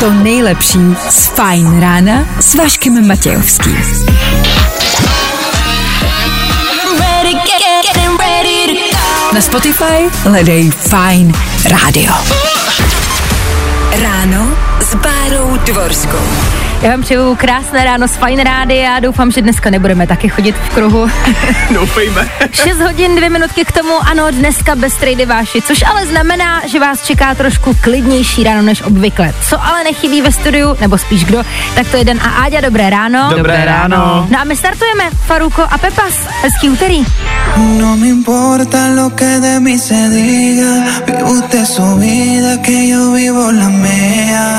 To nejlepší z Fajn rána s Vaškem Matějovským. Na Spotify hledej Fine Radio. Ráno s Bárou Dvorskou. Já vám přeju krásné ráno z Fine Rády a doufám, že dneska nebudeme taky chodit v kruhu. Doufejme. 6 hodin, 2 minutky k tomu, ano, dneska bez trady váši, což ale znamená, že vás čeká trošku klidnější ráno než obvykle. Co ale nechybí ve studiu, nebo spíš kdo, tak to je Den a Áďa, dobré ráno. Dobré ráno. No a my startujeme, Faruko a Pepas, hezký úterý. No me importa lo que de mí se diga. Vive usted su vida, que yo vivo la mía.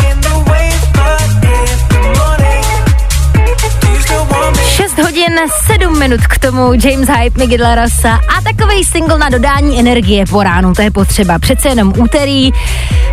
Hodin, 7 minut k tomu James Hype, Miguel Rosa a takový single na dodání energie po ránu, to je potřeba. Přece jenom úterý,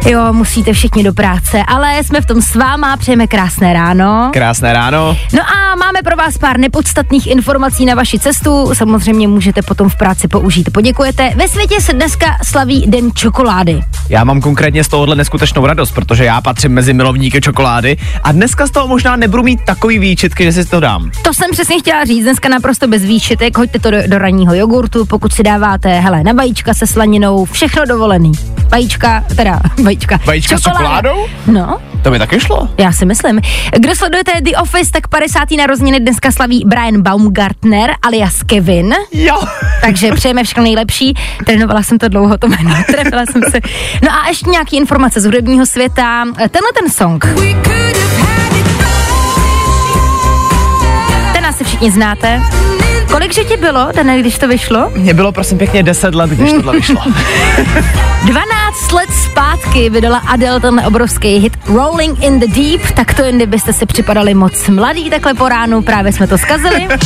jo, musíte všichni do práce, ale jsme v tom s váma, přejeme krásné ráno. Krásné ráno. No a máme pro vás pár nepodstatných informací na vaši cestu. Samozřejmě můžete potom v práci použít. Poděkujete. Ve světě se dneska slaví Den čokolády. Já mám konkrétně z tohohle neskutečnou radost, protože já patřím mezi milovníky čokolády a dneska z toho možná nebudu mít takový výčitky, že si to dám. To jsem přesně chtěla říct, dneska naprosto bez výčitek, hoďte to do, do ranního jogurtu, pokud si dáváte, hele, na vajíčka se slaninou, všechno dovolený. Vajíčka, teda vajíčka. Vajíčka s čokoládou? No, To by taky šlo. já si myslím. Kdo sledujete The Office, tak 50. narozeniny dneska slaví Brian Baumgartner alias Kevin. Jo. Takže přejeme všechno nejlepší. Trénovala jsem to dlouho, to jméno. Trefila jsem se. No a ještě nějaký informace z hudebního světa. Tenhle ten song. Ten asi všichni znáte. Kolik že ti bylo, ten, když to vyšlo? Mně bylo prosím pěkně 10 let, když tohle vyšlo. 12 let zpátky vydala Adele ten obrovský hit Rolling in the Deep, tak to jen kdybyste si připadali moc mladý takhle po ránu, právě jsme to zkazili.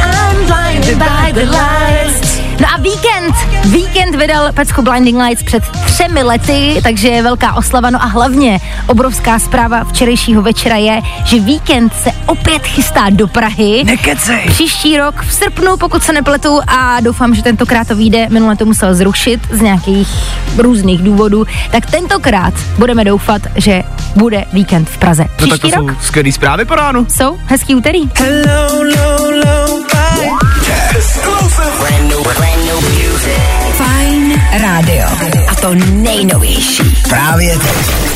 I'm blinded by the lights. No a Weekend, Weekend vydal pecku Blinding Lights před třemi lety, takže je velká oslava. No a hlavně obrovská zpráva včerejšího večera je, že Weekend se opět chystá do Prahy. Nekecej. Příští rok v srpnu, pokud se nepletu a doufám, že tentokrát to vyjde. Minule to musel zrušit z nějakých různých důvodů. Tak tentokrát budeme doufat, že bude víkend v Praze. No tak to Příští rok jsou skvělý zprávy po ránu. jsou hezký úterý. Hello, low, low, bye. To nejnovější. Právě teď.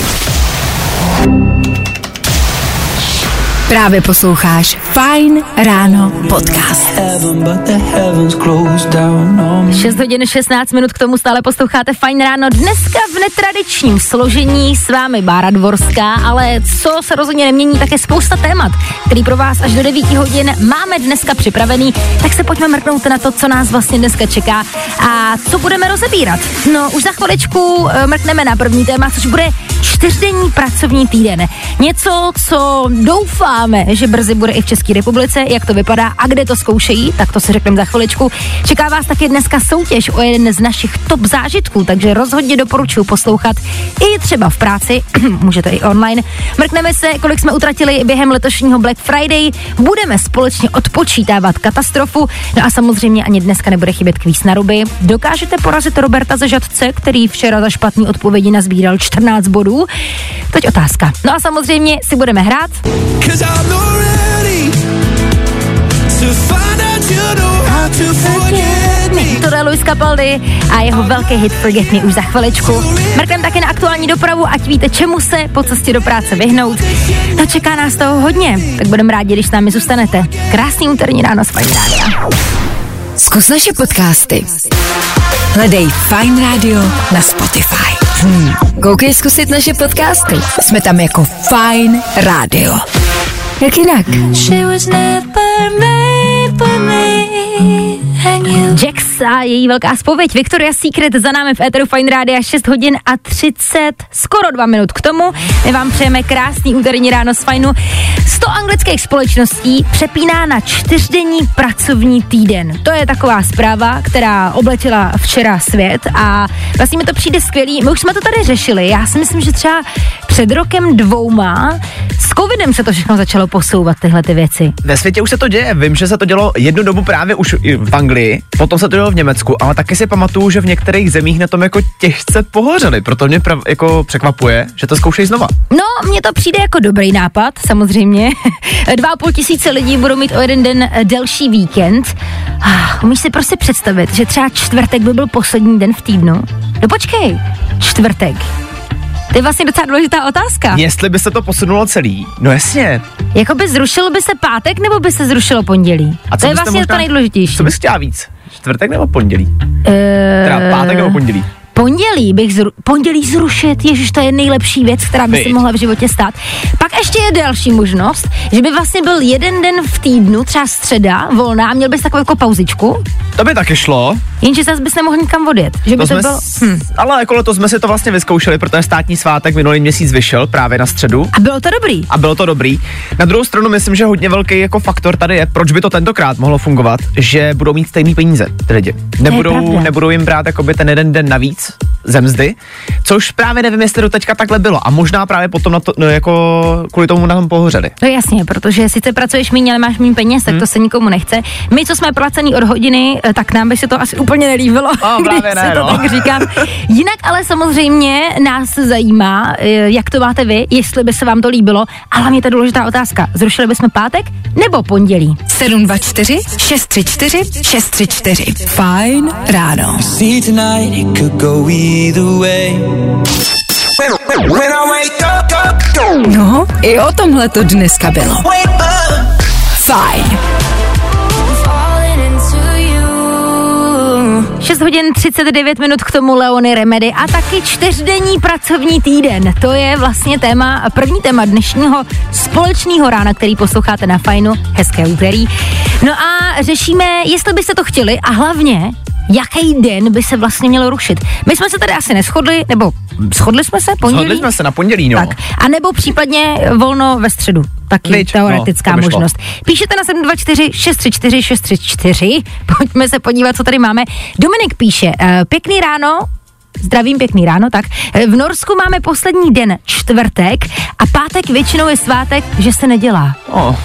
Právě posloucháš Fajn ráno podcast. Heaven, but the heavens closed down on me. 6 hodin 16 minut k tomu stále posloucháte Fajn ráno. Dneska v netradičním složení s vámi Bára Dvorská, ale co se rozhodně nemění, tak je spousta témat, který pro vás až do 9 hodin máme dneska připravený, tak se pojďme mrknout na to, co nás vlastně dneska čeká a co budeme rozebírat. No, už za chviličku eh, mrkneme na první téma, což bude čtyřdenní pracovní týden. Něco, co doufáme, že brzy bude i v České republice, jak to vypadá a kde to zkoušejí, tak to si řekneme za chviličku. Čeká vás taky dneska soutěž o jeden z našich top zážitků, takže rozhodně doporučuji poslouchat i třeba v práci, můžete i online. Mrkneme se, kolik jsme utratili během letošního Black Friday, budeme společně odpočítávat katastrofu, no a samozřejmě ani dneska nebude chybět kvíz na ruby. Dokážete porazit Roberta ze Žadce, který včera za špatný odpovědi nazbíral 14 bodů? Teď otázka. No a samozřejmě si budeme hrát to to. To je Luis Capaldi a jeho velký hit Forget Me už za chviličku. Mrknem taky na aktuální dopravu, ať víte, čemu se po cestě do práce vyhnout. No čeká nás toho hodně, tak budeme rádi, když s námi zůstanete. Krásný úterní ráno s Fajn Rádia. Zkus naše podcasty. Hledej Fine Radio na Spotify. Hmm. Koukej zkusit naše podcasty. Jsme tam jako Fine Radio. Jak jinak? She was never made for me. Jax a její velká spověď. Victoria's Secret za námi v Eteru Fine Radio 6 hodin a 30, skoro 2 minut k tomu. My vám přejeme krásný úterní ráno s Fajnu. 100 anglických společností přepíná na čtyřdenní pracovní týden. To je taková zpráva, která obletěla včera svět a vlastně mi to přijde skvělý. My už jsme to tady řešili. Já si myslím, že třeba před rokem dvouma s covidem se to všechno začalo posouvat, tyhle ty věci. Ve světě už se to děje. Vím, že se to dělo jednu dobu právě už v Anglii, potom se to dělo v Německu, ale taky si pamatuju, že v některých zemích na tom jako těžce pohořeli. Proto mě prav, jako překvapuje, že to zkoušej znova. No, mně to přijde jako dobrý nápad, samozřejmě. Dva a půl tisíce lidí budou mít o jeden den delší víkend. Ah, Umíš si prostě představit, že třeba čtvrtek by byl poslední den v týdnu? No počkej, čtvrtek. To je vlastně docela důležitá otázka. Jestli by se to posunulo celý, no jasně. Jakoby zrušilo by se pátek, nebo by se zrušilo pondělí? A co to je vlastně možná- to nejdůležitější. Co bys chtěla víc? Čtvrtek nebo pondělí? Eh, Teda pátek nebo pondělí? Pondělí bych zru, pondělí zrušit, ježiš, to je nejlepší věc, která by se mohla v životě stát. Ještě je další možnost, že by vlastně byl jeden den v týdnu, třeba středa, volná, a měl bys takovou jako pauzičku, To by taky šlo. jenže zase bys nemohl nikam odjet. Že by to, jsme, bylo, hm. Ale jako letos jsme si to vlastně vyzkoušeli, protože státní svátek minulý měsíc vyšel právě na středu. A bylo to dobrý. a bylo to dobrý. Na druhou stranu myslím, že hodně velký jako faktor tady je, proč by to tentokrát mohlo fungovat, že budou mít stejný peníze ty lidi. Nebudou, nebudou jim brát jakoby ten jeden den navíc ze mzdy, což právě nevím, jestli do teďka takhle bylo a možná právě potom na to, no, jako kvůli tomu na tom pohořeli. No jasně, protože sice pracuješ méně, ale máš méně peněz, tak to se nikomu nechce. My, co jsme placený od hodiny, eh, tak nám by se to asi úplně nelíbilo, A, když právě se ne, to no. tak říkám. Jinak ale samozřejmě nás zajímá, eh, jak to máte vy, jestli by se vám to líbilo, ale mě ta důležitá otázka. Zrušili bychom pátek nebo pondělí? 724 634 634. Fajn ráno. See tonight, it could go either way. When, when I wake up, up, up, No, i o tomhle to dneska bylo. Fajn. 6 hodin 39 minut k tomu Leony Remedy a taky čtyřdenní pracovní týden. To je vlastně téma, první téma dnešního společného rána, který posloucháte na Fajnu. Hezké úterý. No a řešíme, jestli byste to chtěli a hlavně, jaký den by se vlastně mělo rušit. My jsme se tady asi neschodli, nebo shodli jsme se pondělí? Shodli jsme se na pondělí, no. Tak, a nebo případně volno ve středu. Taky teoretická no, by šlo. možnost. Píšete na 724 634 634. Pojďme se podívat, co tady máme. Dominik píše, eh, pěkný ráno, Zdravím, pěkný ráno, tak. Eh, V Norsku máme poslední den čtvrtek a pátek většinou je svátek, že se nedělá. Oh,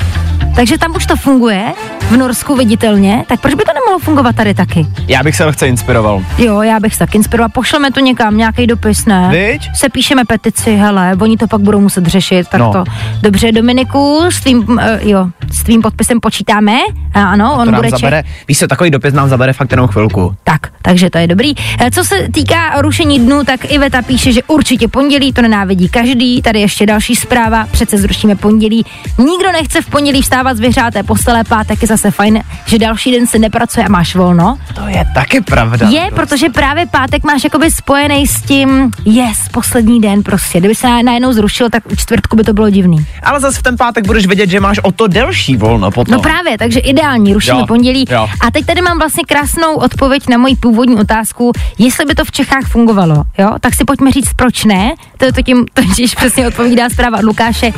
Takže tam už to funguje, v Norsku viditelně, tak proč by to nemohlo fungovat tady taky? já bych se lehce inspiroval. Jo, já bych se tak inspirovala. Pošleme to někam, nějaký dopis, ne? Viď? Se píšeme petici, hele, oni to pak budou muset řešit, tak No. to. Dobře, Dominiku, s tvým, uh, jo, s tvým podpisem počítáme. A ano, on to nám bude ček- zabere, víš co, takový dopis nám zabere fakt jenom chvilku. Tak, takže to je dobrý. Eh, Co se týká rušení dnů, tak Iveta píše, že určitě pondělí, to nenávidí každý. Tady ještě další zpráva, přece zrušíme pondělí. Nikdo nechce v pondělí vstávat z vyhřáté postele, pátek je zase fajn, že další den se nepracuje a máš volno. To je taky pravda. Je, protože právě pátek máš jakoby spojený s tím, yes, poslední den prostě. Kdyby se najednou zrušil, tak u čtvrtku by to bylo divný. Ale zase v ten pátek budeš vědět, že máš o to delší volno potom. No právě, takže ideální, rušíme pondělí. jo. A teď tady mám vlastně krásnou odpověď na moji původní otázku, jestli by to v Čechách fungovalo, jo? Tak si pojďme říct, proč ne. To je to tím, totiž přesně odpovídá zpráva od Lukáše.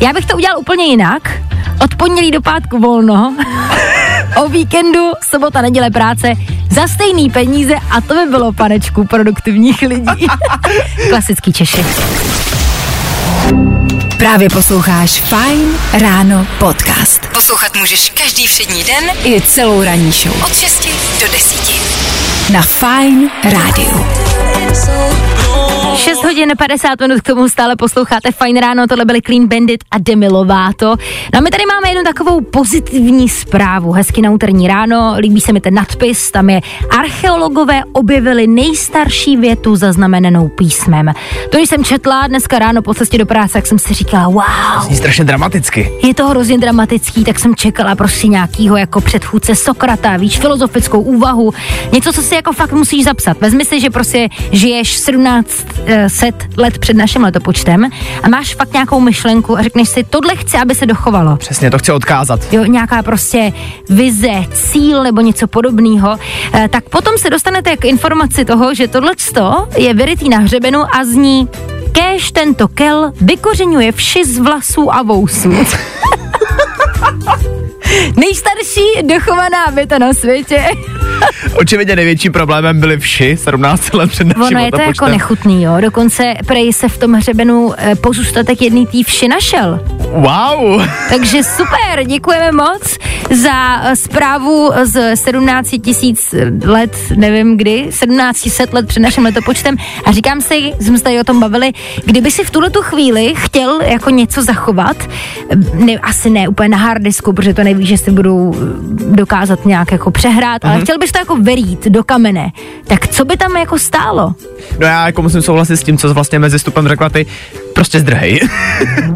Já bych to udělal úplně jinak. Od pondělí do pátku volno. o víkendu, sobota, neděle práce, za stejný peníze a to by bylo, panečku, produktivních lidí. Klasický Češi. Právě posloucháš Fajn ráno podcast. Poslouchat můžeš každý všední den i celou ranní show. Od 6 do 10. Na Fajn rádiu. 6 hodin 50 minut k tomu stále posloucháte Fajn ráno, tohle byly Clean Bandit a Demi Lovato. No a my tady máme jednu takovou pozitivní zprávu, hezky na úterní ráno, líbí se mi ten nadpis, tam je archeologové objevili nejstarší větu zaznamenanou písmem. To, když jsem četla dneska ráno po cestě do práce, tak jsem si říkala, wow, Zní strašně dramaticky. je to hrozně dramatický, tak jsem čekala prostě nějakýho jako předchůdce Sokrata, víš, filozofickou úvahu, něco, co si jako fakt musíš zapsat. Vezmi si, že prostě žiješ 17, eh, set let před naším letopočtem a máš fakt nějakou myšlenku a řekneš si, tohle chci, aby se dochovalo. Přesně, to chci odkázat. Jo, nějaká prostě vize, cíl nebo něco podobného, eh, tak potom se dostanete k informaci toho, že tohle je vyrytý na hřebenu a zní Kéž tento kel vykořenuje vši z vlasů a vousů. Nejstarší dochovaná věta na světě. Očividně největší problémem byly vši 17 let před naším Ono je to jako nechutný, jo. Dokonce prej se v tom hřebenu eh, pozůstatek jedný tý vši našel. Wow! Takže super, děkujeme moc za eh, zprávu z 17 tisíc let, nevím kdy, 1700 let před naším letopočtem a říkám si, jsme se tady o tom bavili, kdyby si v tuhle tu chvíli chtěl jako něco zachovat, ne, asi ne úplně na harddisku, protože to nevíš, že si budou eh, dokázat nějak jako přehrát, Mhm. ale chtěl bys to jako verít do kamene, tak co by tam jako stálo? No já jako musím souhlasit s tím, co vlastně mezi stupem řekla ty, prostě zdrhej.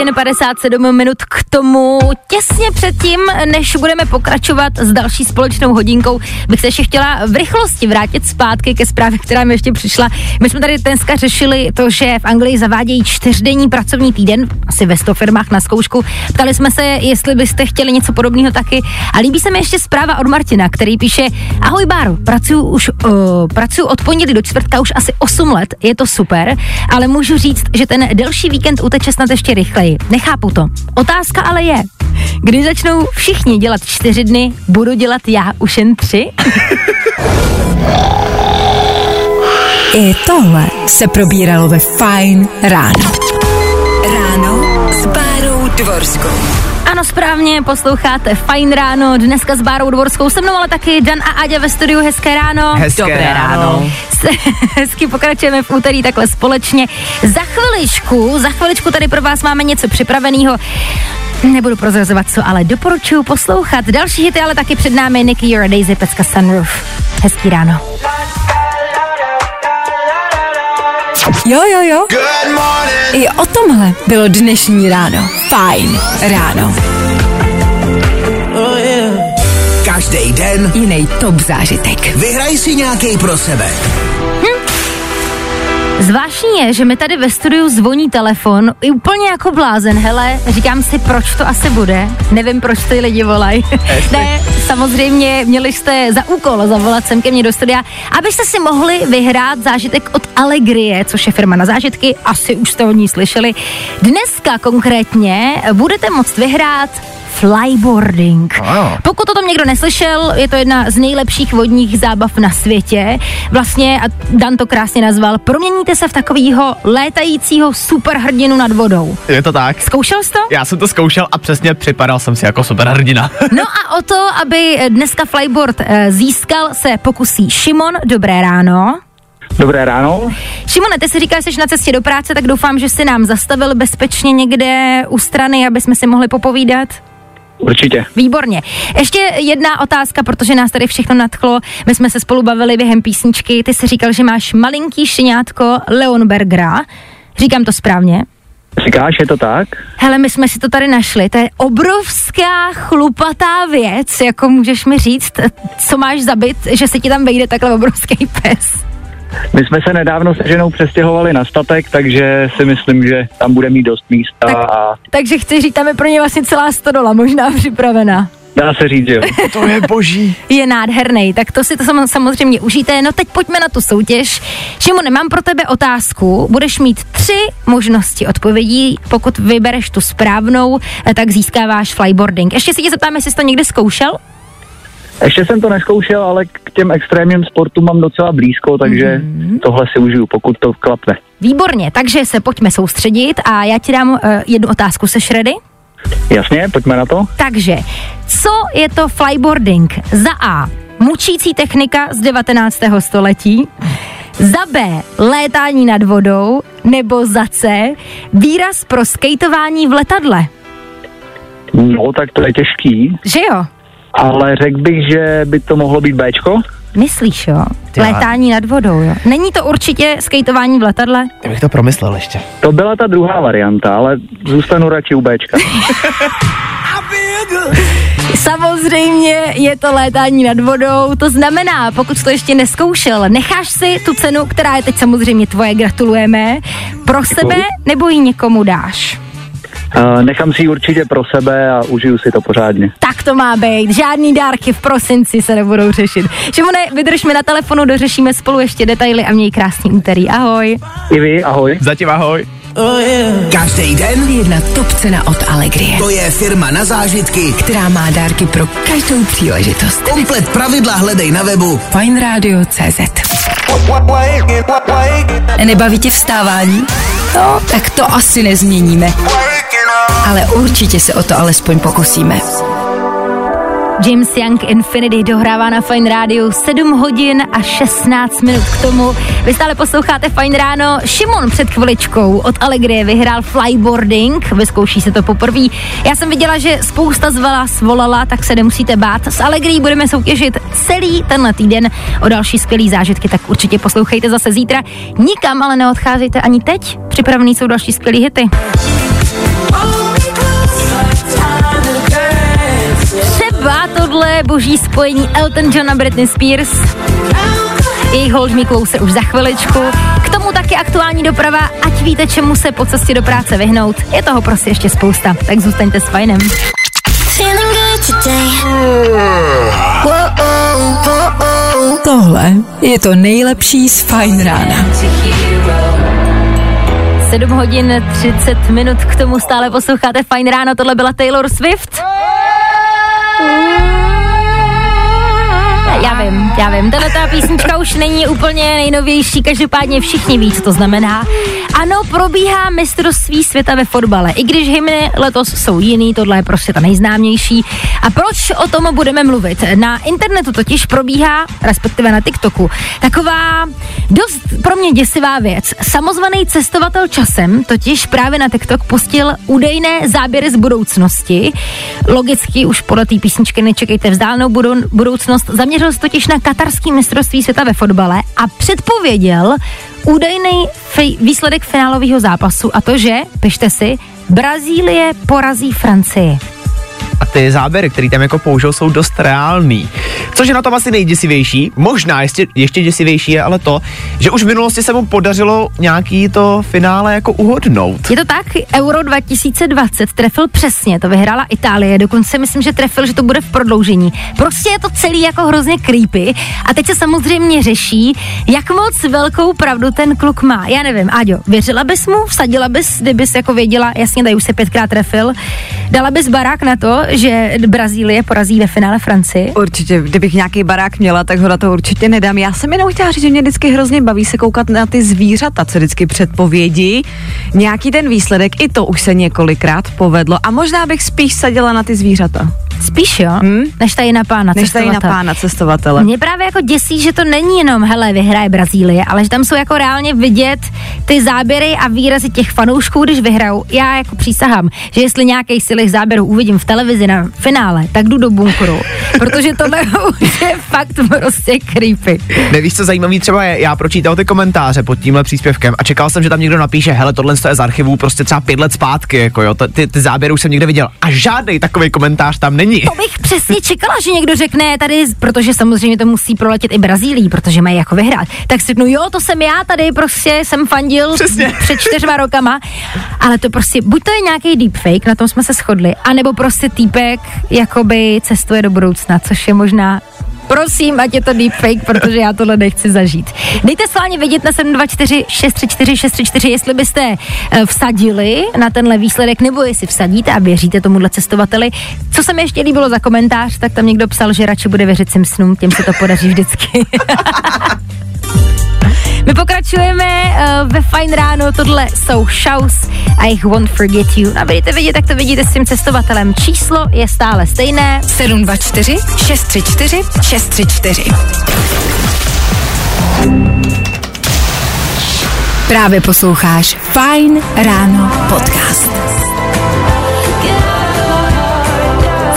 6 hodin 57 minut k tomu. Těsně předtím, než budeme pokračovat s další společnou hodinkou, bych se ještě chtěla v rychlosti vrátit zpátky ke zprávě, která mi ještě přišla. My jsme tady dneska řešili to, že v Anglii zavádějí čtyřdenní pracovní týden, asi ve 100 firmách na zkoušku. Ptali jsme se, jestli byste chtěli něco podobného taky. A líbí se mi ještě zpráva od Martina, který píše: Ahoj Báro, pracuji už uh, pracuji od pondělí do čtvrtka už asi 8 let, je to super, ale můžu říct, že ten delší víkend uteče snad ještě rychleji. Nechápu to. Otázka ale je, když začnou všichni dělat čtyři dny, budu dělat já už jen tři? I tohle se probíralo ve Fine ráno. Ráno s Bárou Dvorskou. Ano, správně, posloucháte Fajn ráno, dneska s Bárou Dvorskou, se mnou ale taky Dan a Aďa ve studiu, hezké ráno. Hezké Dobré ráno. Hezky pokračujeme v úterý takhle společně. Za chviličku, za chviličku tady pro vás máme něco připraveného. Nebudu prozrazovat co, ale doporučuji poslouchat. Další hity ale taky před námi Nicky Your Daisy, Pecka Sunroof. Hezký ráno. Jo, jo, jo. I o tomhle bylo dnešní ráno. Fajn ráno. Každý den Jiný top zážitek. vyhraj si nějaký pro sebe. Zvláštní je, že mi tady ve studiu zvoní telefon, i úplně jako blázen, hele, říkám si, proč to asi bude, nevím, proč ty lidi volají. ne, samozřejmě měli jste za úkol zavolat sem ke mně do studia, abyste si mohli vyhrát zážitek od Allegrie, což je firma na zážitky, asi už jste o ní slyšeli. Dneska konkrétně budete moct vyhrát flyboarding. Pokud o tom někdo neslyšel, je to jedna z nejlepších vodních zábav na světě. Vlastně, a Dan to krásně nazval, proměníte se v takového létajícího superhrdinu nad vodou. Je to tak? Zkoušel jsi to? Já jsem to zkoušel a přesně připadal jsem si jako superhrdina. No a o to, aby dneska flyboard eh, získal, se pokusí Šimon. Dobré ráno. Dobré ráno. Šimone, ty si říkal, že jsi na cestě do práce, tak doufám, že jsi nám zastavil bezpečně někde u strany, aby jsme si mohli popovídat. Určitě. Výborně. Ještě jedna otázka, protože nás tady všechno nadchlo. My jsme se spolu bavili během písničky. Ty jsi říkal, že máš malinký šňátko Leonbergera. Říkám to správně? Říkáš, je to tak? Hele, my jsme si to tady našli. To je obrovská chlupatá věc, jako můžeš mi říct, co máš zabit, že se ti tam vejde takhle obrovský pes. My jsme se nedávno se ženou přestěhovali na statek, takže si myslím, že tam bude mít dost místa Tak- a Takže chci říct, tam je pro ně vlastně celá stodola možná připravená. dá se říct, že jo. To je boží. je nádherný, tak to si to sam- samozřejmě užijte. No teď pojďme na tu soutěž. Šimone, mám pro tebe otázku. Budeš mít tři možnosti odpovědí. Pokud vybereš tu správnou, eh, tak získáváš flyboarding. Ještě si tě zeptám, jestli jsi to někdy zkoušel? Ještě jsem to neskoušel, ale k těm extrémním sportům mám docela blízko, takže Mhm. tohle si užiju, pokud to klapne. Výborně, takže se pojďme soustředit a já ti dám uh, jednu otázku. Seš ready? Jasně, pojďme na to. Takže, co je to flyboarding? Za A. Mučící technika z 19. století. Za B. Létání nad vodou. Nebo za C. Výraz pro skejtování v letadle. No, tak to je těžký, Že jo? Ale řekl bych, že by to mohlo být Bčko. Myslíš jo? Ty jo. Létání nad vodou, jo? Není to určitě skejtování v letadle? Já bych to promyslel ještě. To byla ta druhá varianta, ale zůstanu radši u Bčka. Samozřejmě je to létání nad vodou, to znamená, pokud to ještě neskoušel, necháš si tu cenu, která je teď samozřejmě tvoje, gratulujeme, pro sebe nebo ji někomu dáš? Uh, nechám si ji určitě pro sebe a užiju si to pořádně. Tak to má být. Žádný dárky v prosinci se nebudou řešit. Šimone, vydrž mi na telefonu, dořešíme spolu ještě detaily a měj krásný úterý. Ahoj. I vy, ahoj. Zatím ahoj. Každý den Jedna top cena od Allegrie, to je firma na zážitky. která má dárky pro každou příležitost. Komplet pravidla hledej na webu. Fine Nebaví tě vstávání? No, tak to asi nezměníme. Ale určitě se o to alespoň pokusíme. James Young Infinity dohrává na Fine Radio 7 hodin a 16 minut k tomu. Vy stále posloucháte Fine Ráno. Šimon před chviličkou od Allegrie vyhrál flyboarding, vyzkouší se to poprvé. Já jsem viděla, že spousta z vás volala, tak se nemusíte bát. S Allegrií budeme soutěžit celý tenhle týden o další skvělý zážitky, tak určitě poslouchejte zase zítra. Nikam ale neodcházejte ani teď. Připravený jsou další skvělý hity. Třeba tohle boží spojení Elton John a Britney Spears. Jejich Hold Me Closer už za chviličku. K tomu taky aktuální doprava, ať víte, čemu se po cestě do práce vyhnout. Je toho prostě ještě spousta, tak zůstaňte s fajnem. Tohle je to nejlepší z Fine rána. 7 hodin 30 minut k tomu stále posloucháte Fajn ráno, tohle byla Taylor Swift. Ooh. Já vím, já vím, tahle ta písnička už není úplně nejnovější, každopádně všichni ví, co to znamená. Ano, probíhá mistrovství světa ve fotbale, i když hymny letos jsou jiný, tohle je prostě ta nejznámější. A proč o tom budeme mluvit? Na internetu totiž probíhá, respektive na TikToku, taková dost pro mě děsivá věc. Samozvaný cestovatel časem totiž právě na TikTok pustil údajné záběry z budoucnosti. Logicky už podle té písničky nečekejte vzdálenou budou, budoucnost. Zaměřil se totiž na katarský mistrovství světa ve fotbale a předpověděl údajný fej, výsledek finálového zápasu a to, že, pište si, Brazílie porazí Francii. Ty záběry, které tam jako použil, jsou dost reální. Což je na tom asi nejděsivější, možná ještě, ještě děsivější je ale to, že už v minulosti se mu podařilo nějaký to finále jako uhodnout. Je to tak, Euro 2020 trefil přesně, to vyhrála Itálie, dokonce myslím, že trefil, že to bude v prodloužení. Prostě je to celý jako hrozně creepy a teď se samozřejmě řeší, jak moc velkou pravdu ten kluk má. Já nevím, Aďo, věřila bys mu, vsadila bys, kdybys jako věděla, jasně, tady už se pětkrát trefil, dala bys barák na to, že Brazílie porazí ve finále Francii? Určitě, kdybych nějaký barák měla, tak ho na to určitě nedám. Já jsem jenom chtěla říct, že mě vždycky hrozně baví se koukat na ty zvířata, co vždycky předpovědí. Nějaký ten výsledek, i to už se několikrát povedlo. A možná bych spíš sadila na ty zvířata, Spíš jo, Hmm? než tady na pána než tady na cestovatele. pána cestovatele. Mě právě jako děsí, že to není jenom, hele, vyhraje Brazílie, ale že tam jsou jako reálně vidět ty záběry a výrazy těch fanoušků, když vyhrajou. Já jako přísahám, že jestli nějaký z těch záběrů uvidím v televizi na finále, tak jdu do bunkru, protože tohle už je fakt prostě creepy. Nevíš, co zajímavý třeba je, já pročítal ty komentáře pod tímhle příspěvkem a čekal jsem, že tam někdo napíše, hele, tohle je z archivů prostě třeba pět let zpátky, jako jo, ty, ty záběry už jsem někde viděl. A žádný takový komentář tam není. To bych přesně čekala, že někdo řekne tady, protože samozřejmě to musí proletět i Brazílii, protože mají jako vyhrát. Tak si řeknu, jo, to jsem já tady, prostě jsem fandil Přesně. před čtyřma rokama, ale to prostě, buď to je nějaký deepfake, na tom jsme se shodli, anebo prostě týpek jakoby cestuje do budoucna, což je možná Prosím, ať je to deepfake, protože já tohle nechci zažít. Dejte schválně vědět na 724 634 634, jestli byste eh, vsadili na tenhle výsledek, nebo jestli vsadíte a věříte tomuhle cestovateli. Co se mi ještě líbilo za komentář, tak tam někdo psal, že radši bude věřit Simpsonům, těm se to podaří vždycky. My pokračujeme uh, ve Fine ráno, tohle jsou Shows a jich Won't Forget You. A budete vidět, jak to vidíte s tím cestovatelem. Číslo je stále stejné. 724 634 634. Právě posloucháš Fine Ráno podcast.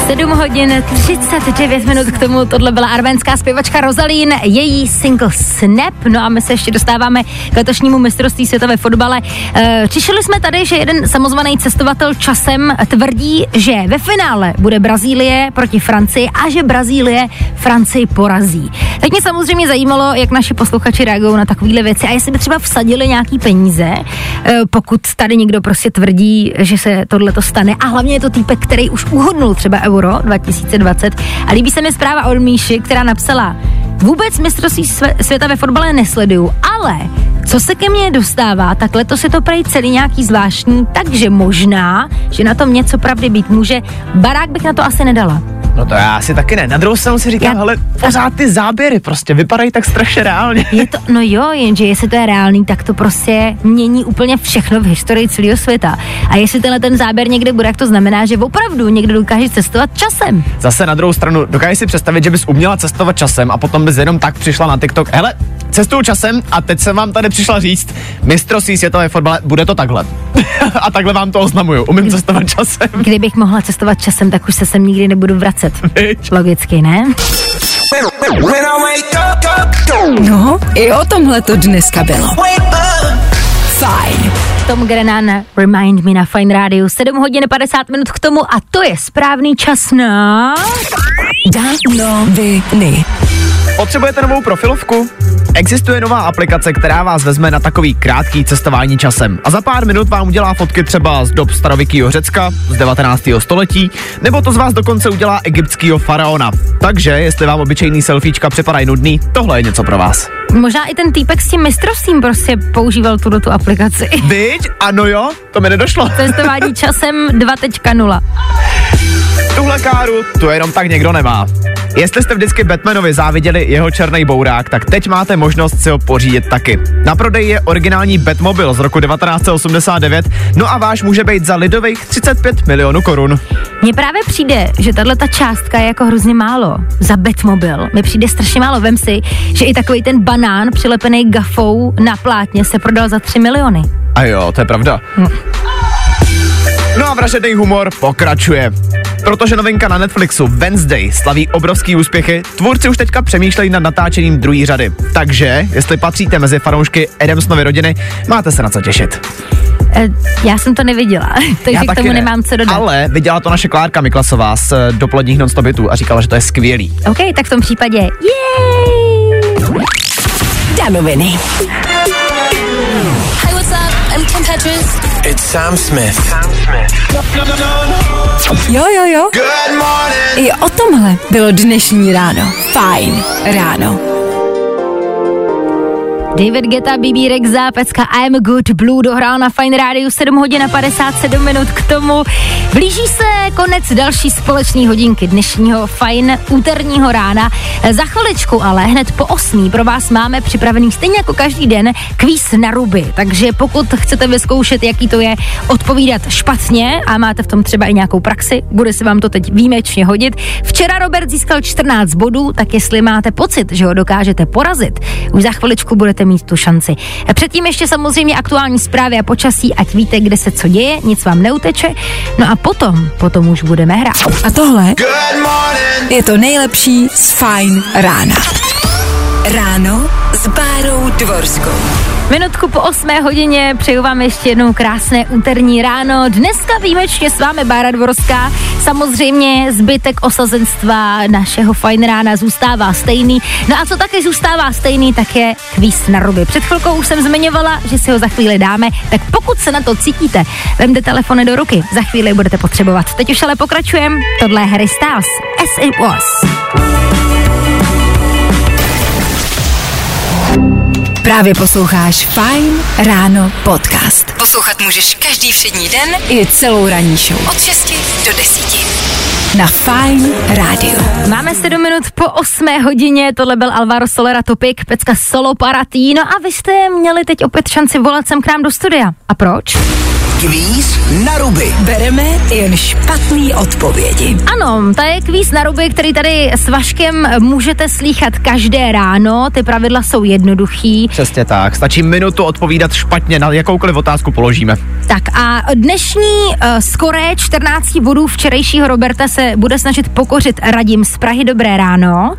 7 hodin 39 minut k tomu, tohle byla arménská zpěvačka Rosalín, její single Snap, no a my se ještě dostáváme k letošnímu mistrovství světa ve fotbale. E, Čišili jsme tady, že jeden samozvaný cestovatel časem tvrdí, že ve finále bude Brazílie proti Francii a že Brazílie Francii porazí. Teď mě samozřejmě zajímalo, jak naši posluchači reagují na takovéhle věci a jestli by třeba vsadili nějaký peníze, e, pokud tady někdo prostě tvrdí, že se tohle to stane. A hlavně je to týpek, který už uhodnul třeba Euro 2020. A líbí se mi zpráva od Míši, která napsala, vůbec mistrovství světa ve fotbale nesleduju, ale co se ke mně dostává, tak letos je to prej celý nějaký zvláštní, takže možná, že na tom něco pravdy být může. Barák bych na to asi nedala. No to já si taky ne. Na druhou stranu si říkám, Já- ale pořád ty záběry prostě vypadají tak strašně reálně. Je to, no jo, jenže jestli to je reálný, tak to prostě mění úplně všechno v historii celého světa. A jestli tenhle ten záběr někde bude, tak to znamená, že opravdu někdo dokáže cestovat časem. Zase na druhou stranu, dokážeš si představit, že bys uměla cestovat časem a potom bys jenom tak přišla na TikTok. Hele, cestuju časem a teď jsem vám tady přišla říct, mistrovství světové fotbale, bude to takhle. a takhle vám to oznamuju. Umím cestovat časem. Kdybych mohla cestovat časem, tak už se sem nikdy nebudu vracet. Viď? Logicky, ne? No, i o tomhle to dneska bylo. Fajn. Tom Grennan, Remind Me na Fine Radio, 7 hodin 50 minut k tomu a to je správný čas na... Danoviny. Potřebujete novou profilovku? Existuje nová aplikace, která vás vezme na takový krátký cestování časem a za pár minut vám udělá fotky třeba z dob starověkého Řecka z 19. století, nebo to z vás dokonce udělá egyptského faraona. Takže, jestli vám obyčejný selfiečka připadají nudný, tohle je něco pro vás. Možná i ten týpek s tím mistrovstvím prostě používal tuto tu aplikaci. Byť? Ano jo, to mi nedošlo. Cestování časem 2.0. Tuhle káru tu jenom tak někdo nemá. Jestli jste vždycky Batmanovi záviděli jeho černý bourák, tak teď máte možnost si ho pořídit taky. Na prodej je originální Batmobil z roku 1989, no a váš může být za lidových 35 milionů korun. Mně právě přijde, že tahle ta částka je jako hrozně málo. Za Batmobil mi přijde strašně málo. Vem si, že i takový ten banán přilepený gafou na plátně se prodal za 3 miliony. A jo, to je pravda. No a vražedný humor pokračuje. Protože novinka na Netflixu Wednesday slaví obrovský úspěchy, tvůrci už teďka přemýšlejí nad natáčením druhé řady. Takže, jestli patříte mezi fanoušky Adamsnovy rodiny, máte se na co těšit. E, já jsem to neviděla, takže Já k tomu ne. nemám co dodat. Ale viděla to naše Klárka Miklasová z eh, dopoledních non a říkala, že to je skvělý. OK, tak v tom případě, yay! Danoviny. It's Sam Smith. Jo, jo, jo. I o tomhle bylo dnešní ráno. Fajn ráno. David Geta, BB Rexa, pecka I'm Good Blue dohrál na Fine Radio 7 hodin a 57 minut k tomu. Blíží se konec další společné hodinky dnešního Fine úterního rána. Za chviličku ale hned po 8 pro vás máme připravený stejně jako každý den kvíz na ruby. Takže pokud chcete vyzkoušet, jaký to je odpovídat špatně a máte v tom třeba i nějakou praxi, bude se vám to teď výjimečně hodit. Včera Robert získal 14 bodů, tak jestli máte pocit, že ho dokážete porazit, už za chviličku budete mít tu šanci. Předtím ještě samozřejmě aktuální zprávy a počasí, ať víte, kde se co děje, nic vám neuteče. No a potom, potom už budeme hrát. A tohle je to nejlepší z Fajn rána. Ráno s Bárou Dvorskou. Minutku po 8 hodině přeju vám ještě jednou krásné úterní ráno. Dneska výjimečně s vámi Bára Dvorská. Samozřejmě zbytek osazenstva našeho fajn rána zůstává stejný. No a co taky zůstává stejný, tak je kvíz na ruby. Před chvilkou už jsem zmiňovala, že si ho za chvíli dáme, tak pokud se na to cítíte, vemte telefony do ruky, za chvíli budete potřebovat. Teď už ale pokračujeme. Tohle je Harry Styles. As it was. Právě posloucháš Fajn ráno podcast. Poslouchat můžeš každý všední den i celou ranní show. Od 6 do 10. Na Fajn rádiu. Máme 7 minut po 8 hodině, tohle byl Alvaro Solera Topic, pecka Solo Paratí, no a vy jste měli teď opět šanci volat sem k nám do studia. A proč? Kvíz na ruby. Bereme jen špatný odpovědi. Ano, to je kvíz na ruby, který tady s Vaškem můžete slýchat každé ráno. Ty pravidla jsou jednoduchý. Přesně tak. Stačí minutu odpovídat špatně na jakoukoliv otázku položíme. Tak a dnešní uh, skoré 14 bodů včerejšího Roberta se bude snažit pokořit Radim z Prahy. Dobré ráno.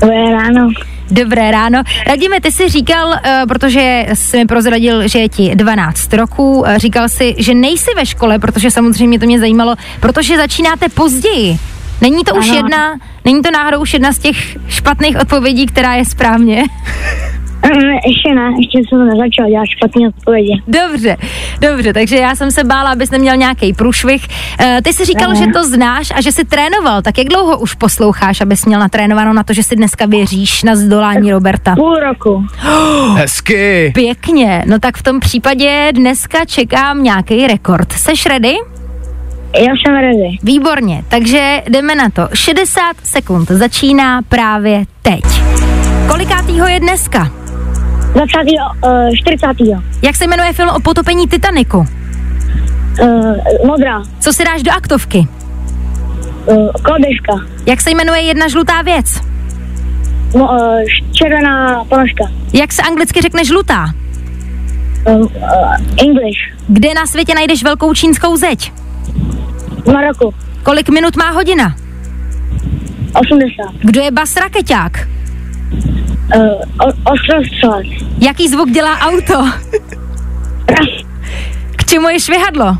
Dobré ráno. Dobré ráno. Radíme, ty jsi říkal, uh, protože jsi mi prozradil, že je ti 12 roků, uh, říkal si, že nejsi ve škole, protože samozřejmě to mě zajímalo, protože začínáte později. Není to už Ano. jedna, není to náhodou už jedna z těch špatných odpovědí, která je správně? Mm, Ještě ne, ještě jsem to nezačal dělat špatné odpovědi. Dobře, dobře, takže já jsem se bála, abys neměl nějaký průšvih. Uh, ty jsi říkal, Ne. že to znáš a že jsi trénoval, tak jak dlouho už posloucháš, abys měl natrénováno na to, že si dneska věříš na zdolání Roberta? Půl roku. Hezky. Pěkně, no tak v tom případě dneska čekám nějaký rekord. Seš ready? Já jsem ready. Výborně, takže jdeme na to. 60 sekund začíná právě teď. Kolikátýho je dneska? 20. Uh, 40. Jak se jmenuje film o potopení Titaniku? Uh, modrá. Co si dáš do aktovky? Uh, kolběžka. Jak se jmenuje jedna žlutá věc? Mo, uh, červená ponožka. Jak se anglicky řekne žlutá? Uh, uh, English. Kde na světě najdeš velkou čínskou zeď? V Maroku. Kolik minut má hodina? 80. Kdo je bas raketák? Uh. Jaký zvuk dělá auto? K čemu je švihadlo?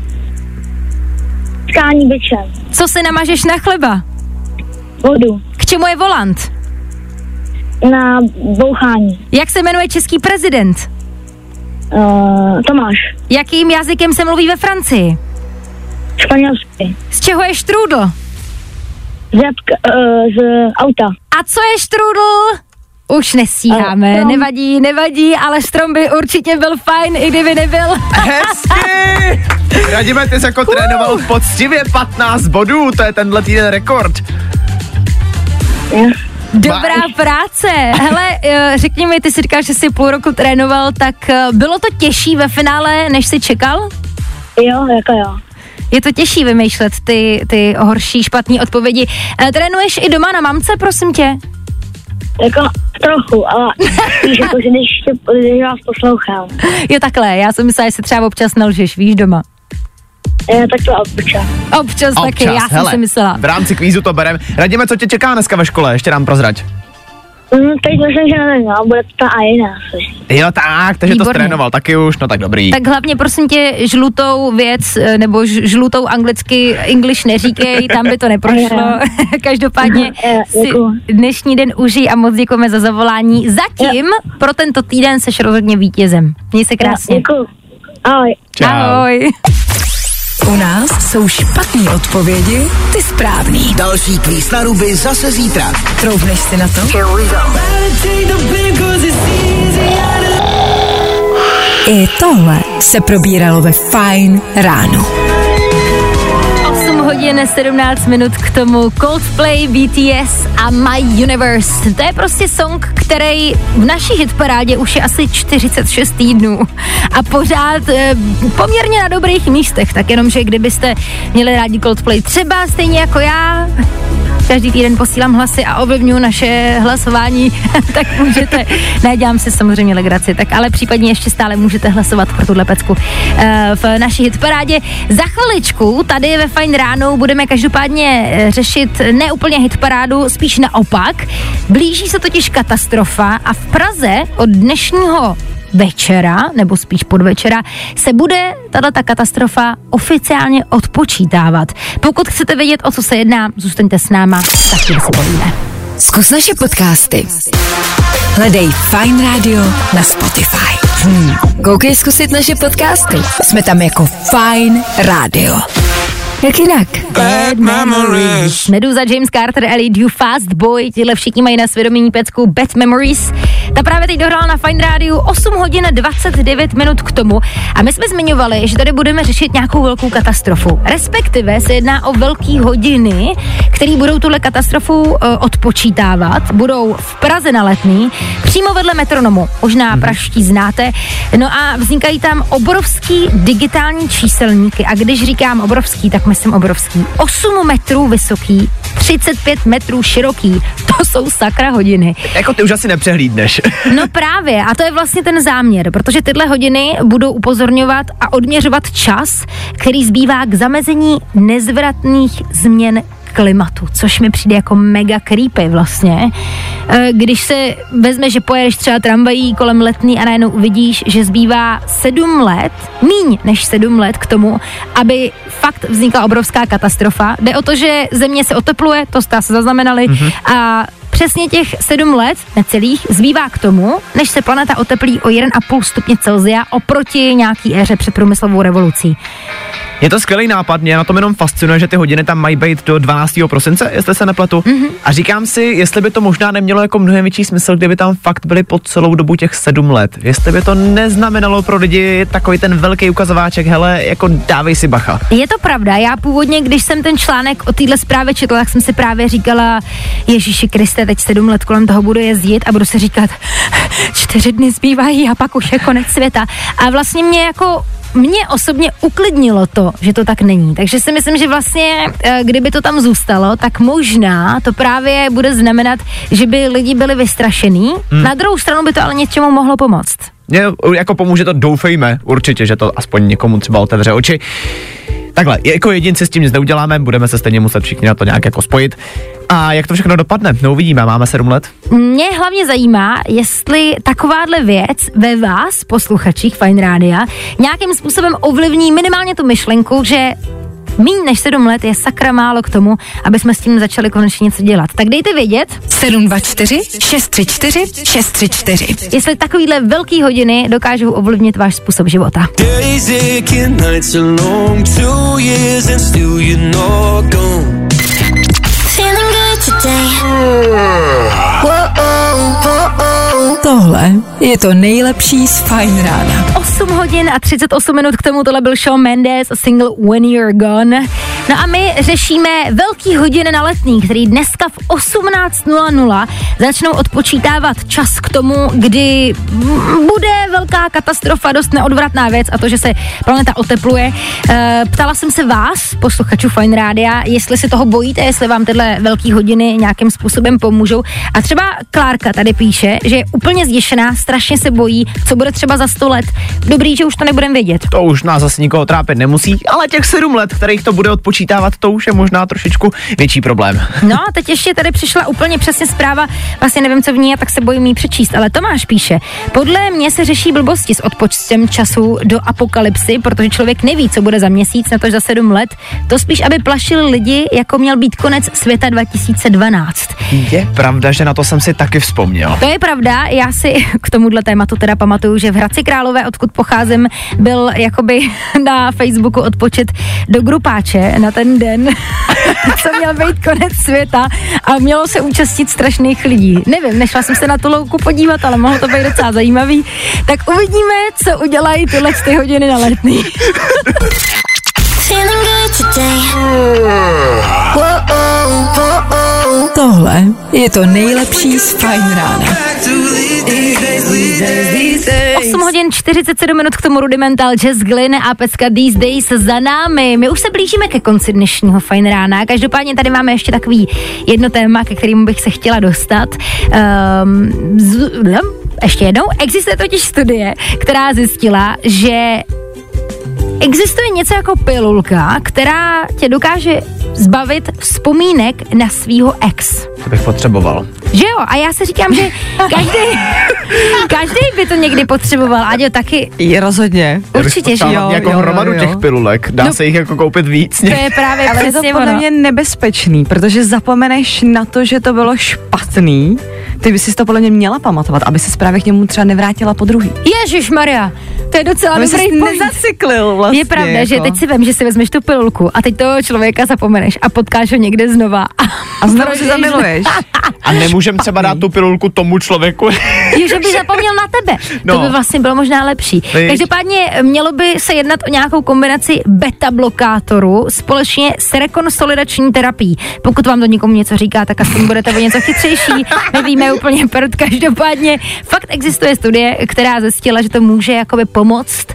Skání byčem. Co si namažeš na chleba? Vodu. K čemu je volant? Na bouchání. Jak se jmenuje český prezident? Uh, Tomáš. Jakým jazykem se mluví ve Francii? Španělsky. Z čeho je štrůdl? Zepka, uh, z auta. A co je štrůdl? Už nestíháme, Eh, strom. nevadí, nevadí, ale strom by určitě byl fajn, i kdyby nebyl. Hezky! Radíme, ty jsi jako trénoval poctivě 15 bodů, to je tenhle týden rekord. Dobrá práce. Hele, eh, řekni mi, ty si říkal, že jsi půl roku trénoval, tak eh, bylo to těžší ve finále, než jsi čekal? Jo, jako jo. Je to těžší vymýšlet ty, ty horší, špatné odpovědi. Eh, Trénuješ i doma na mamce, prosím tě? Jako trochu, ale víš, jako, že když, když vás poslouchám, Jo takhle, já jsem myslela, že si třeba občas nelžeš, víš, doma. je, tak to občas. Občas, taky, já jsem hele, si myslela. V rámci kvízu to berem. Radíme, co tě čeká dneska ve škole, ještě nám prozrať. Mm, teď myslím, že nevím, no, bude to ta A1 asi. Jo tak, takže to Výborně. trénoval taky už, no tak dobrý. Tak hlavně prosím tě žlutou věc, eh, nebo žlutou anglicky English neříkej, tam by to neprošlo. Každopádně Eh, si dnešní den užij a moc děkujeme za zavolání. Zatím pro tento týden seš rozhodně vítězem. Měj se krásně. Děkuju. Ahoj. Čau. Ahoj. U nás jsou špatné odpovědi, ty správný. Další kvíz na ruby zase zítra. Troufneš si na to? I tohle se probíralo ve Fine ráno. 8 hodin 17 minut k tomu Coldplay, BTS a My Universe. To je prostě song, který v naší hitparádě už je asi 46 týdnů a pořád e, poměrně na dobrých místech, tak jenom, že kdybyste měli rádi Coldplay třeba stejně jako já, každý týden posílám hlasy a ovlivňuji naše hlasování, tak můžete, ne, dělám si samozřejmě legraci, tak ale případně ještě stále můžete hlasovat pro tuhle pecku eh, v naší hitparádě. Za chviličku tady ve Fajn ráno budeme každopádně eh, řešit ne úplně hitparádu, spíš naopak. Blíží se totiž katastrofa a v Praze od dnešního večera, nebo spíš podvečera, se bude tato katastrofa oficiálně odpočítávat. Pokud chcete vědět, o co se jedná, zůstaňte s náma, tak si povíme. Zkus naše podcasty. Hledej Fine Radio na Spotify. Hmm. Koukej zkusit naše podcasty. Jsme tam jako Fine Radio. Jak jinak? Bad memories. Meduza, James Carter, Ellie, You Fast Boy, tyhle všichni mají na svědomí pecku Bad Memories. Ta právě teď dohrála na Fine Radio 8 hodin 29 minut k tomu a my jsme zmiňovali, že tady budeme řešit nějakou velkou katastrofu. Respektive se jedná o velké hodiny, které budou tuhle katastrofu uh, odpočítávat. Budou v Praze na letný, přímo vedle metronomu. Možná praští znáte. No a vznikají tam obrovský digitální číselníky. A když říkám obrovský, tak myslím obrovský. 8 metrů vysoký, 35 metrů široký. To jsou sakra hodiny. Jako ty už asi nepřehlídneš. No právě, a to je vlastně ten záměr, protože tyhle hodiny budou upozorňovat a odměřovat čas, který zbývá k zamezení nezvratných změn klimatu, což mi přijde jako mega creepy vlastně. E, Když se vezme, že pojedeš třeba tramvají kolem letný a najednou uvidíš, že zbývá sedm let, míň než sedm let k tomu, aby fakt vznikla obrovská katastrofa. Jde o to, že země se otepluje, to jste se zaznamenali, mm-hmm. a přesně těch sedm let, necelých, zbývá k tomu, než se planeta oteplí o 1,5 stupně Celsia oproti nějaký éře před průmyslovou revolucí. Je to skvělý nápad, mě na tom jenom fascinuje, že ty hodiny tam mají být do 12. prosince, jestli se nepletu. Mm-hmm. A říkám si, jestli by to možná nemělo jako mnohem větší smysl, kdyby tam fakt byli po celou dobu těch sedm let. Jestli by to neznamenalo pro lidi takový ten velký ukazováček, hele, jako dávej si bacha. Je to pravda, já původně, když jsem ten článek o téhle zprávě četla, tak jsem si právě říkala, Ježíši Kriste, teď sedm let kolem toho budu jezdit a budu si říkat, čtyři dny zbývají a pak už je konec světa. A vlastně mě jako mě osobně uklidnilo to, že to tak není. Takže si myslím, že vlastně, eh, kdyby to tam zůstalo, tak možná to právě bude znamenat, že by lidi byli vystrašení. Hmm. Na druhou stranu by to ale něčemu mohlo pomoct. Mě jako pomůže to, doufejme, určitě, že to aspoň někomu třeba otevře oči. Takhle, jako jedinci s tím nic neuděláme, budeme se stejně muset všichni na to nějak jako spojit. A jak to všechno dopadne? No uvidíme, máme sedm let. Mě hlavně zajímá, jestli takováhle věc ve vás, posluchačích Fine Rádia, nějakým způsobem ovlivní minimálně tu myšlenku, že Míň než sedm let je sakra málo k tomu, aby jsme s tím začali konečně něco dělat. Tak dejte vědět, 724 634 634. jestli takovýhle velký hodiny dokážou ovlivnit váš způsob života. Feeling good today. Whoa, whoa, Tohle je to nejlepší z Fine Rána. 8 hodin a 38 minut k tomu tohle byl Shawn Mendes a single When You're Gone. No a my řešíme velký hodiny na letní, který dneska v 18.00 začnou odpočítávat čas k tomu, kdy bude velká katastrofa, dost neodvratná věc a to, že se planeta otepluje. E, ptala jsem se vás, posluchačů Fine Rádia, jestli se toho bojíte, jestli vám tyhle velké hodiny nějakým způsobem pomůžou. A třeba Klárka tady píše, že je úplně zděšená, strašně se bojí, co bude třeba za 100 let. Dobrý, že už to nebudeme vědět. To už nás zase nikoho trápit nemusí, ale těch sedm let, kterých to bude odpočítávat, to už je možná trošičku větší problém. No a teď ještě tady přišla úplně přesně zpráva, vlastně nevím, co v ní je, tak se bojím jí přečíst, ale Tomáš píše, podle mě se řeší blbosti s odpočtem času do apokalypsy, protože člověk neví, co bude za měsíc, na to za sedm let, to spíš, aby plašili lidi, jako měl být konec světa 2012. Je pravda, že na to jsem si taky vzpomněl. To je pravda, já si k tomuhle tématu teda pamatuju, že v Hradci Králové, odkud pocházím, byl jakoby na Facebooku odpočet do grupáče na ten den, co měl být konec světa a mělo se účastnit strašných lidí. Nevím, nešla jsem se na tu louku podívat, ale mohlo to být docela zajímavý. Tak uvidíme, co udělají tyhle ty hodiny na letný. Feeling good today. Whoa, whoa, Tohle je to nejlepší z Fine Rána. 8 hodin 47 minut k tomu Rudimental Jazz Glyn a pecka These Days za námi. My už se blížíme ke konci dnešního Fine Rána. Každopádně tady máme ještě takový jedno téma, ke kterému bych se chtěla dostat. Um, z, ještě jednou. Existuje totiž studie, která zjistila, že Existuje něco jako pilulka, která tě dokáže zbavit vzpomínek na svýho ex. To bych potřeboval. Že jo? A já si říkám, že každý, každý by to někdy potřeboval. Aďo taky Je rozhodně. určitě, že jo. jako jo, hromadu jo, jo. těch pilulek. Dá No. se jich jako koupit víc. To je právě Ale je to podle ono. mě nebezpečný, protože zapomeneš na to, že to bylo špatný, Ty by si to podle mě měla pamatovat, aby se právě k němu třeba nevrátila po druhý. Ježíš Maria, to je docela Aby dobrý nezacyklil vlastně. je pravda, jako. že teď si vem, že si vezmeš tu pilulku a teď toho člověka zapomeneš a potkáš ho někde znova. A znovu se zamiluješ. A nemůžem třeba dát tu pilulku tomu člověku. Jo, že by zapomněl na tebe. No. To by vlastně bylo možná lepší. Víš. Každopádně mělo by se jednat o nějakou kombinaci beta blokátoru společně s rekonsolidační terapií. Pokud vám to někomu něco říká, tak aspoň budete o něco chytřejší. Úplně prd. Každopádně fakt existuje studie, která zjistila, že to může jakoby pomoct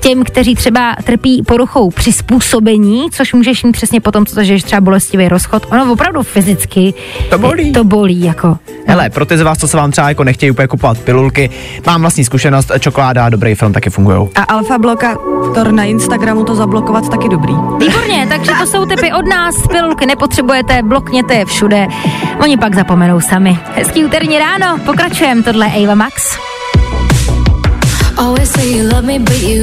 těm, kteří třeba trpí poruchou přizpůsobení, což můžeš mít přesně potom, co zažiješ třeba bolestivý rozchod. Ono opravdu fyzicky To bolí. To bolí jako. Hele, pro ty z vás, co se vám třeba jako nechtějí úplně kupovat pilulky, mám vlastní zkušenost, čokoláda a dobrý film taky fungují. A alfa blokátor na Instagramu to zablokovat taky dobrý. Výborně, takže to jsou typy od nás. Pilulky nepotřebujete, blokněte je všude. Oni pak zapomenou sami. Hezký úterní ráno, pokračujeme. Tohle je Ava Max. Always say you love me, but you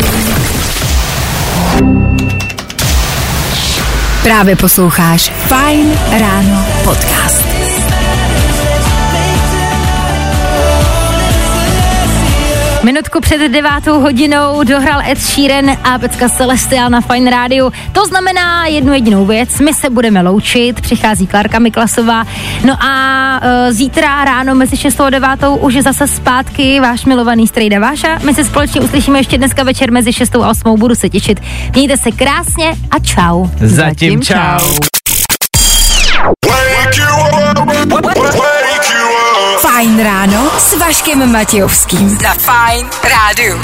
Právě posloucháš Fine Ráno podcast. Minutku před devátou hodinou dohrál Ed Sheeran a Pecka Celestial na Fine Radio. To znamená jednu jedinou věc, my se budeme loučit, přichází Klárka Miklasová. No a e, zítra ráno mezi 6 a 9 už je zase zpátky váš milovaný strejda Váša. My se společně uslyšíme ještě dneska večer mezi 6 a 8. Budu se těšit. Mějte se krásně a čau. Zatím čau. Fajn Vaškem Matějovským. Za Fine Rádu.